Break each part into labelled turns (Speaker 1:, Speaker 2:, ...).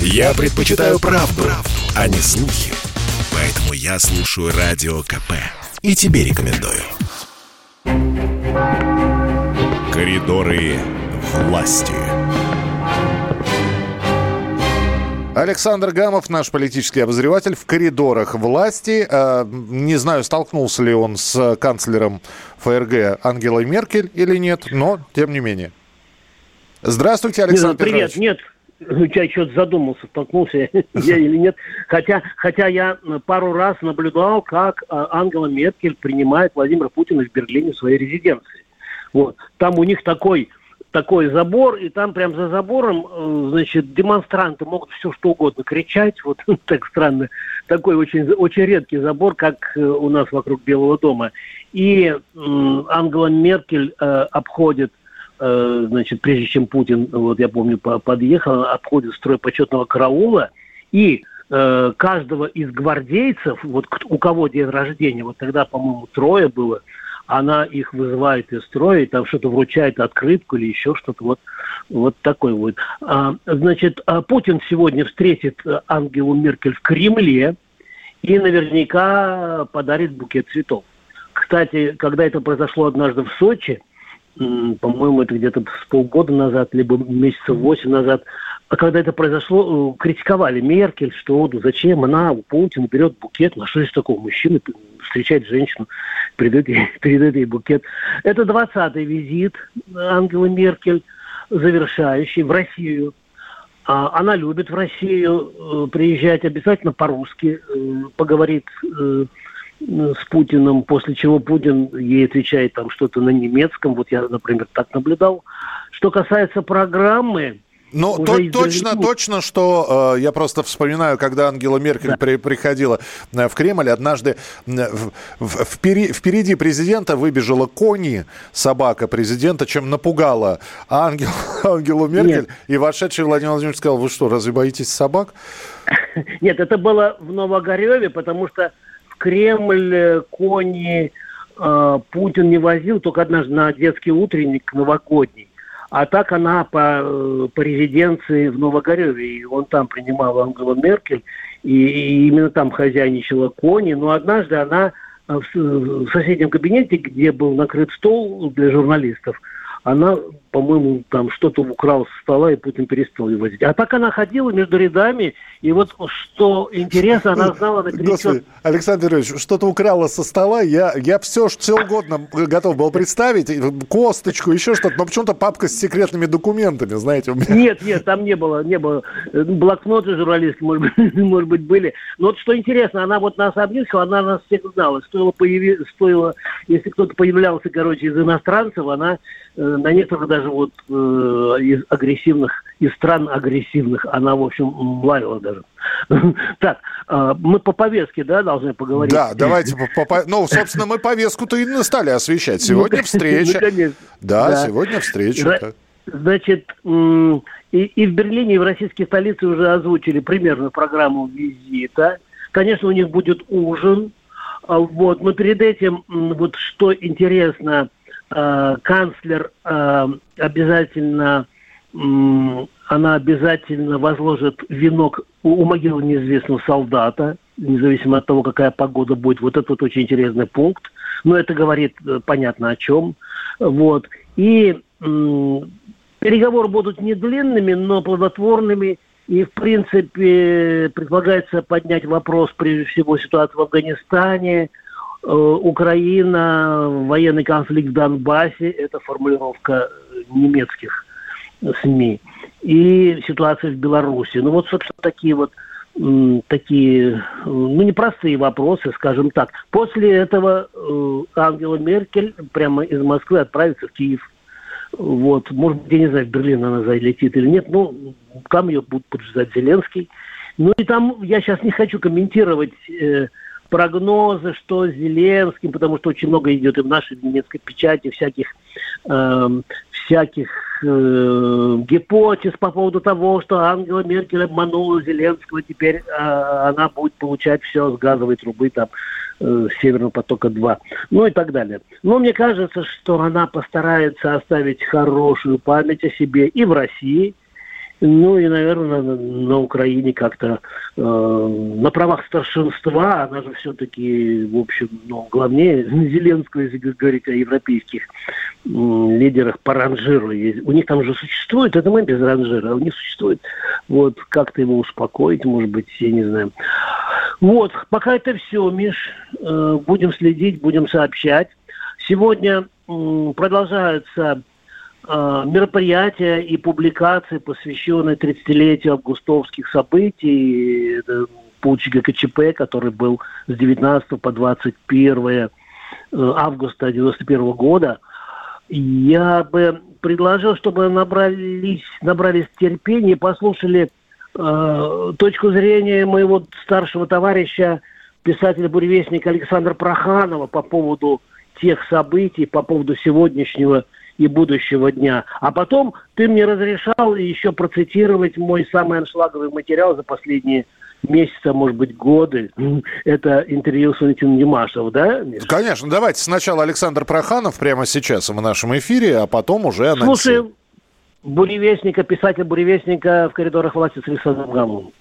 Speaker 1: Я предпочитаю правду, правду, а не слухи. Поэтому я слушаю Радио КП. И тебе рекомендую. Коридоры власти.
Speaker 2: Александр Гамов, наш политический обозреватель, в коридорах власти. Э, не знаю, столкнулся ли он с канцлером ФРГ Ангелой Меркель или нет, но тем не менее. Здравствуйте, Александр
Speaker 3: Привет,
Speaker 2: Петрович.
Speaker 3: нет. Я что-то задумался, столкнулся я или нет. Хотя, хотя я пару раз наблюдал, как э, Ангела Меркель принимает Владимира Путина в Берлине в своей резиденции. Вот. Там у них такой такой забор, и там прям за забором, э, значит, демонстранты могут все что угодно кричать, вот так странно, такой очень, очень редкий забор, как э, у нас вокруг Белого дома. И Ангела Меркель э, обходит значит, прежде чем Путин, вот я помню, подъехал, обходит строй почетного караула, и каждого из гвардейцев, вот у кого день рождения, вот тогда, по-моему, трое было, она их вызывает из строя, и там что-то вручает открытку или еще что-то вот, вот такой вот. А, значит, а Путин сегодня встретит э, Ангелу Меркель в Кремле и наверняка подарит букет цветов. Кстати, когда это произошло однажды в Сочи, по-моему, это где-то с полгода назад, либо месяцев восемь назад, а когда это произошло, э, критиковали Меркель, что зачем она Путина берет букет, на что здесь такого мужчины встречать женщину, передает ей, передает ей букет. Это 20-й визит Ангелы Меркель, завершающий в Россию. А, она любит в Россию э, приезжать обязательно по-русски, э, поговорит с Путиным, после чего Путин ей отвечает там что-то на немецком. Вот я, например, так наблюдал. Что касается программы,
Speaker 2: ну, то, точно, точно, что э, я просто вспоминаю, когда Ангела Меркель да. при, приходила э, в Кремль, однажды в, в, впери, впереди президента выбежала Кони, собака президента, чем напугала Ангел, Ангелу Меркель. Нет. И вошедший Владимир Владимирович сказал, вы что, разве боитесь собак?
Speaker 3: Нет, это было в Новогореве, потому что Кремль э, Кони э, Путин не возил, только однажды на детский утренник новогодний. А так она по, э, по резиденции в Новогореве, и он там принимал Ангела Меркель, и, и именно там хозяйничала Кони. Но однажды она в, в соседнем кабинете, где был накрыт стол для журналистов, она, по-моему, там что-то украла со стола, и Путин перестал ее возить. А так она ходила между рядами, и вот что интересно, она знала наперечет... Господи,
Speaker 2: Александр Петрович, что-то украла со стола, я, я все, все угодно готов был представить, косточку, еще что-то, но почему-то папка с секретными документами, знаете, у меня...
Speaker 3: Нет, нет, там не было, не было. Блокноты журналистские, может быть, может быть, были. Но вот что интересно, она вот нас обнюхала, она нас всех знала. Стоило, появи... Стоило если кто-то появлялся, короче, из иностранцев, она Э, на некоторых даже вот э, из агрессивных, из стран агрессивных, она, в общем, лаяла даже. Так, э, мы по повестке, да, должны поговорить?
Speaker 2: Да, давайте, по, по, ну, собственно, мы повестку-то и стали освещать. Сегодня ну, встреча. Да, сегодня встреча.
Speaker 3: Значит, и, и в Берлине, и в российской столице уже озвучили примерно программу визита. Конечно, у них будет ужин. А, вот, но перед этим, вот что интересно, канцлер э, обязательно, э, она обязательно возложит венок у, могилы неизвестного солдата, независимо от того, какая погода будет. Вот это вот очень интересный пункт. Но это говорит э, понятно о чем. Вот. И э, переговоры будут не длинными, но плодотворными. И, в принципе, предполагается поднять вопрос, прежде всего, ситуации в Афганистане – Э, Украина, военный конфликт в Донбассе, это формулировка немецких СМИ, и ситуация в Беларуси. Ну вот, собственно, такие вот такие, ну, непростые вопросы, скажем так. После этого э, Ангела Меркель прямо из Москвы отправится в Киев. Вот, может быть, я не знаю, в Берлин она залетит или нет, но там ее будут поджидать Зеленский. Ну и там, я сейчас не хочу комментировать э, прогнозы, что с Зеленским, потому что очень много идет и в нашей немецкой печати всяких, э, всяких э, гипотез по поводу того, что Ангела Меркель обманула Зеленского, теперь э, она будет получать все с газовой трубы там э, Северного потока-2, ну и так далее. Но мне кажется, что она постарается оставить хорошую память о себе и в России, Ну и, наверное, на, Украине как-то э, на правах старшинства, она же все-таки, в общем, ну, главнее Зеленского, если говорить о европейских э, лидерах по ранжиру. У них там же существует, это мы без ранжира, а у них существует вот как-то его успокоить, может быть, я не знаю. Вот, пока это все, Миш, э, будем следить, будем сообщать. Сегодня э, продолжаются мероприятия и публикации, посвященные 30-летию августовских событий, путь ГКЧП, который был с 19 по 21 э, августа 91 года, я бы предложил, чтобы набрались, набрались терпения и послушали э, точку зрения моего старшего товарища, писателя-буревестника Александра Проханова по поводу тех событий, по поводу сегодняшнего и будущего дня. А потом ты мне разрешал еще процитировать мой самый аншлаговый материал за последние месяца, может быть, годы. Это интервью с Валентином Димашевым, да?
Speaker 2: Миша? Конечно. Давайте сначала Александр Проханов прямо сейчас в нашем эфире, а потом уже
Speaker 3: анонсируем. Слушай, буревестника, писатель буревестника в коридорах власти с Александром Гамовым.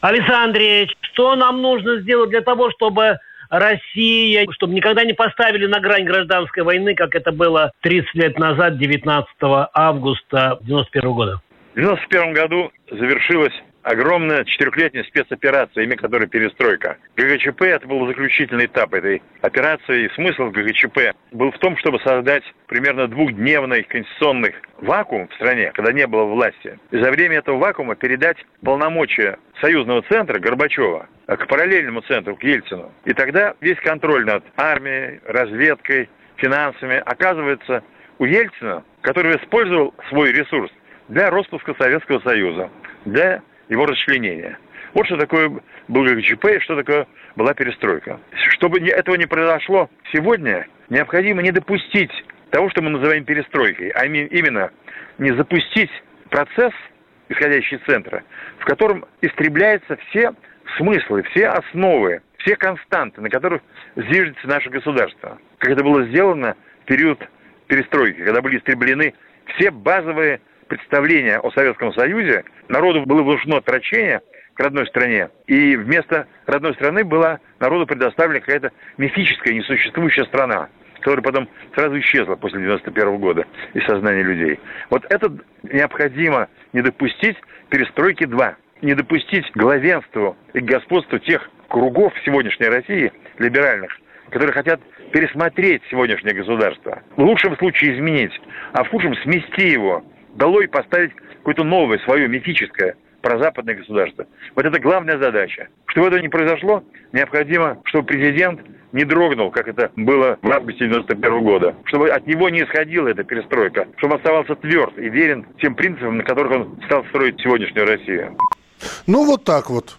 Speaker 3: Александр что нам нужно сделать для того, чтобы Россия, чтобы никогда не поставили на грань гражданской войны, как это было 30 лет назад, 19 августа 91 года.
Speaker 4: В 91 году завершилась огромная четырехлетняя спецоперация, имя которой «Перестройка». ГКЧП – это был заключительный этап этой операции. И смысл ГКЧП был в том, чтобы создать примерно двухдневный конституционный вакуум в стране, когда не было власти. И за время этого вакуума передать полномочия союзного центра Горбачева к параллельному центру, к Ельцину. И тогда весь контроль над армией, разведкой, финансами оказывается у Ельцина, который использовал свой ресурс для распуска Советского Союза, для его расчленения. Вот что такое был ГЧП и что такое была перестройка. Чтобы этого не произошло сегодня, необходимо не допустить того, что мы называем перестройкой, а именно не запустить процесс, исходящий из центра, в котором истребляются все смыслы, все основы, все константы, на которых зиждется наше государство. Как это было сделано в период перестройки, когда были истреблены все базовые представления о Советском Союзе, народу было внушено отращение к родной стране, и вместо родной страны была народу предоставлена какая-то мифическая, несуществующая страна, которая потом сразу исчезла после 91 года из сознания людей. Вот это необходимо не допустить перестройки 2. Не допустить главенству и господству тех кругов сегодняшней России, либеральных, которые хотят пересмотреть сегодняшнее государство. В лучшем случае изменить, а в худшем смести его долой поставить какое-то новое, свое мифическое прозападное государство. Вот это главная задача. Чтобы этого не произошло, необходимо, чтобы президент не дрогнул, как это было в августе 91 года. Чтобы от него не исходила эта перестройка. Чтобы он оставался тверд и верен тем принципам, на которых он стал строить сегодняшнюю Россию.
Speaker 2: Ну, вот так вот.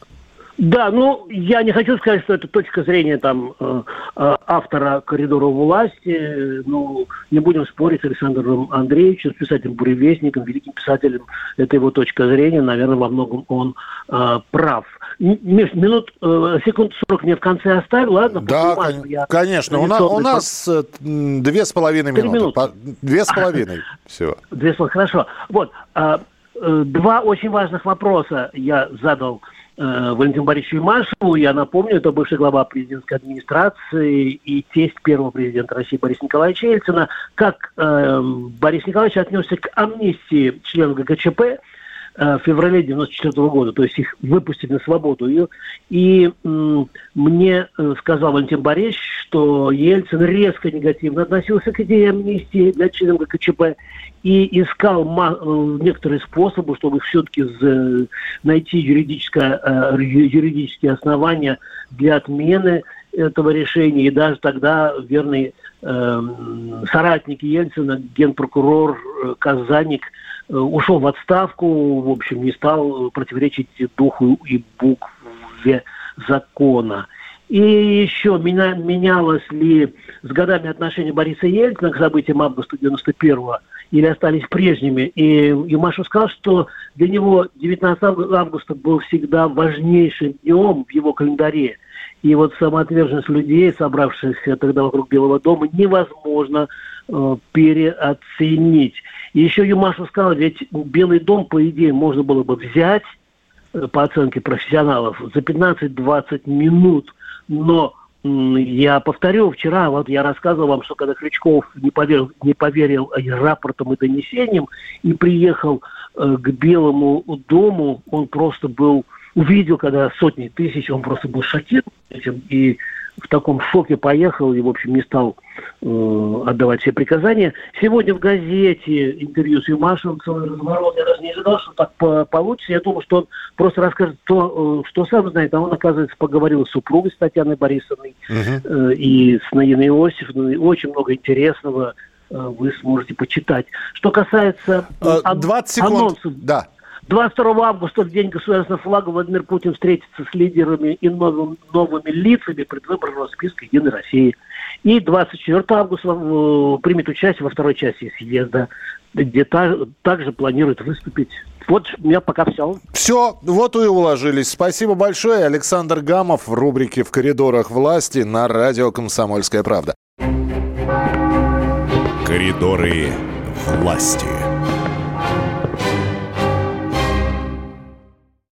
Speaker 3: Да, ну, я не хочу сказать, что это точка зрения там э, э, автора «Коридора власти». Ну, не будем спорить с Александром Андреевичем, с писателем-буревестником, великим писателем. Это его точка зрения. Наверное, во многом он э, прав. Миш, минут, э, секунд 40 мне в конце оставил, ладно?
Speaker 2: Да, кон- конечно. У, на, у нас э, две с половиной минуты. минуты. По, две с половиной всего.
Speaker 3: Две с половиной, хорошо. Вот, э, э, два очень важных вопроса я задал э, Валентину Борисовичу Имашеву. Я напомню, это бывший глава президентской администрации и тесть первого президента России Бориса Николаевича Ельцина. Как э, Борис Николаевич отнесся к амнистии членов ГКЧП – Э, в феврале 94 года, то есть их выпустили на свободу. И, и мне э, сказал Валентин Борисович, что Ельцин резко негативно относился к идее амнистии для членов ГКЧП и искал э, некоторые способы, чтобы все-таки найти юридическое, юридические основания для отмены этого решения. И даже тогда верный э, соратник Ельцина, генпрокурор Казаник, Э, ушел в отставку, в общем, не стал противоречить духу и букве закона. И еще меня, менялось ли с годами отношение Бориса Ельцина к событиям августа 91-го или остались прежними. И Юмашев сказал, что для него 19 августа был всегда важнейшим днем в его календаре. И вот самоотверженность людей, собравшихся тогда вокруг Белого дома, невозможно э, переоценить. И еще Юмаша сказал, ведь Белый дом, по идее, можно было бы взять, э, по оценке профессионалов, за 15-20 минут, но я повторю, вчера вот я рассказывал вам, что когда Крючков не поверил, не поверил рапортам и донесениям и приехал э, к Белому дому, он просто был, увидел, когда сотни тысяч, он просто был шокирован этим и в таком шоке поехал и, в общем, не стал э, отдавать все приказания. Сегодня в газете интервью с Юмашевым целый разворот. Я даже не ожидал, что так по получится. Я думал, что он просто расскажет то, э, что сам знает. А он, оказывается, поговорил с супругой с Татьяной Борисовной uh-huh. э, и с Наиной Иосифовной. Очень много интересного э, вы сможете почитать. Что касается
Speaker 2: э, 20 секунд. анонсов... Да.
Speaker 3: 22 августа, в день государственного флага, Владимир Путин встретится с лидерами и новым, новыми лицами предвыборного списка «Единой России». И 24 августа э, примет участие во второй части съезда, где та, также планирует выступить. Вот у меня пока все.
Speaker 2: Все, вот и уложились. Спасибо большое. Александр Гамов в рубрике «В коридорах власти» на радио «Комсомольская правда».
Speaker 1: Коридоры власти.